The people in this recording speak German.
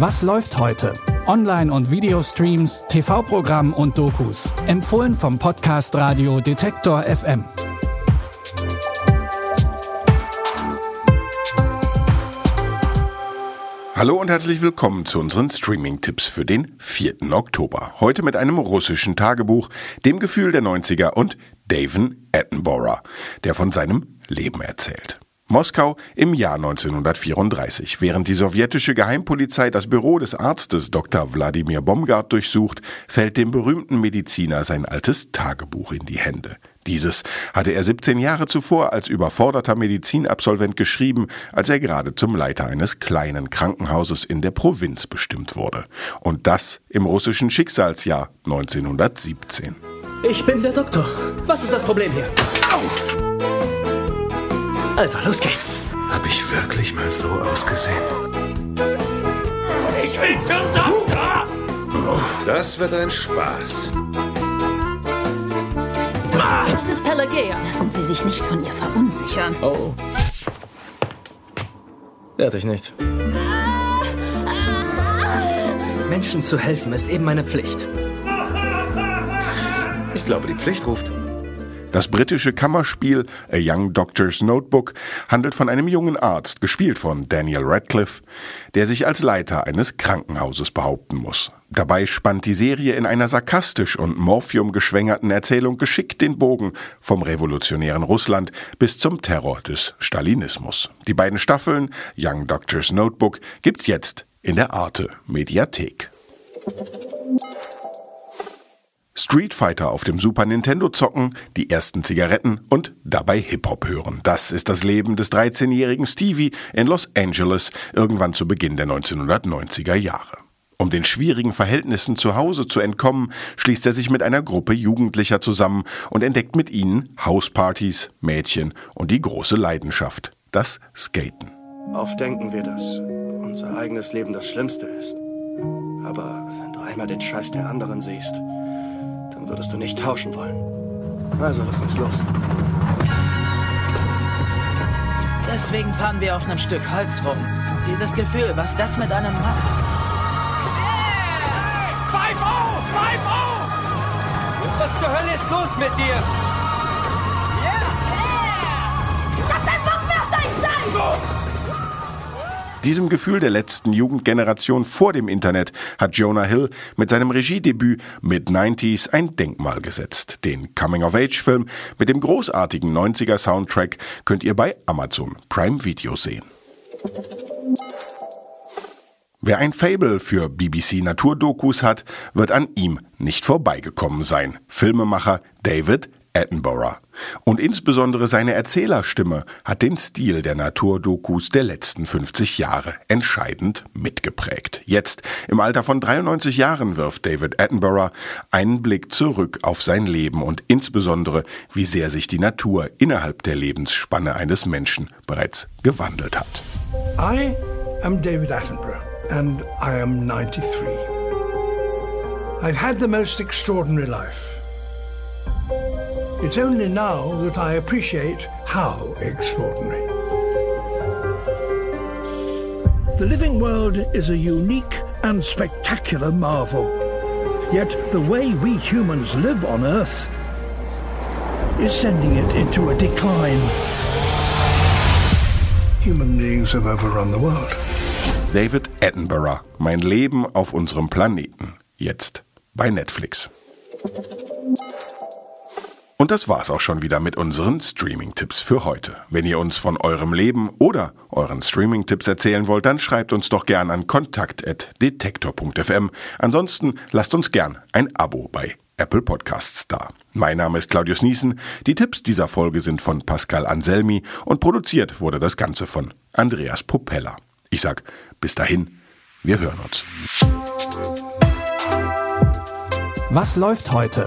Was läuft heute? Online- und Videostreams, TV-Programm und Dokus. Empfohlen vom Podcast Radio Detektor FM. Hallo und herzlich willkommen zu unseren Streaming-Tipps für den 4. Oktober. Heute mit einem russischen Tagebuch, dem Gefühl der 90er und Daven Attenborough, der von seinem Leben erzählt. Moskau im Jahr 1934. Während die sowjetische Geheimpolizei das Büro des Arztes Dr. Wladimir Bomgard durchsucht, fällt dem berühmten Mediziner sein altes Tagebuch in die Hände. Dieses hatte er 17 Jahre zuvor als überforderter Medizinabsolvent geschrieben, als er gerade zum Leiter eines kleinen Krankenhauses in der Provinz bestimmt wurde. Und das im russischen Schicksalsjahr 1917. Ich bin der Doktor. Was ist das Problem hier? Au! Also, los geht's. Hab ich wirklich mal so ausgesehen? Ich will zum Doktor! Das wird ein Spaß. Das ist Pelagia. Lassen Sie sich nicht von ihr verunsichern. Oh. Werd ich nicht. Menschen zu helfen ist eben meine Pflicht. Ich glaube, die Pflicht ruft. Das britische Kammerspiel A Young Doctor's Notebook handelt von einem jungen Arzt, gespielt von Daniel Radcliffe, der sich als Leiter eines Krankenhauses behaupten muss. Dabei spannt die Serie in einer sarkastisch und morphiumgeschwängerten Erzählung geschickt den Bogen vom revolutionären Russland bis zum Terror des Stalinismus. Die beiden Staffeln Young Doctor's Notebook gibt's jetzt in der Arte Mediathek. Street Fighter auf dem Super Nintendo zocken, die ersten Zigaretten und dabei Hip-Hop hören. Das ist das Leben des 13-jährigen Stevie in Los Angeles irgendwann zu Beginn der 1990er Jahre. Um den schwierigen Verhältnissen zu Hause zu entkommen, schließt er sich mit einer Gruppe Jugendlicher zusammen und entdeckt mit ihnen Hauspartys, Mädchen und die große Leidenschaft, das Skaten. Oft denken wir, dass unser eigenes Leben das Schlimmste ist. Aber wenn du einmal den Scheiß der anderen siehst, dann würdest du nicht tauschen wollen. Also lass uns los. Deswegen fahren wir auf einem Stück Holz rum. Dieses Gefühl, was das mit einem macht. Pfeif auf! Pfeif auf! Was zur Hölle ist los mit dir? Diesem Gefühl der letzten Jugendgeneration vor dem Internet hat Jonah Hill mit seinem Regiedebüt Mid-90s ein Denkmal gesetzt. Den Coming-of-Age-Film mit dem großartigen 90er-Soundtrack könnt ihr bei Amazon Prime Video sehen. Wer ein Fable für BBC Naturdokus hat, wird an ihm nicht vorbeigekommen sein. Filmemacher David Attenborough. Und insbesondere seine Erzählerstimme hat den Stil der Naturdokus der letzten 50 Jahre entscheidend mitgeprägt. Jetzt, im Alter von 93 Jahren, wirft David Attenborough einen Blick zurück auf sein Leben und insbesondere, wie sehr sich die Natur innerhalb der Lebensspanne eines Menschen bereits gewandelt hat. I am David Attenborough, and I am 93. I've had the most extraordinary life. It's only now that I appreciate how extraordinary. The living world is a unique and spectacular marvel. Yet the way we humans live on Earth is sending it into a decline. Human beings have overrun the world. David Attenborough, mein Leben auf unserem Planeten. Jetzt bei Netflix. Und das war's auch schon wieder mit unseren Streaming-Tipps für heute. Wenn ihr uns von eurem Leben oder euren Streaming-Tipps erzählen wollt, dann schreibt uns doch gern an kontakt.detektor.fm. Ansonsten lasst uns gern ein Abo bei Apple Podcasts da. Mein Name ist Claudius Niesen. Die Tipps dieser Folge sind von Pascal Anselmi und produziert wurde das Ganze von Andreas Popella. Ich sag bis dahin, wir hören uns. Was läuft heute?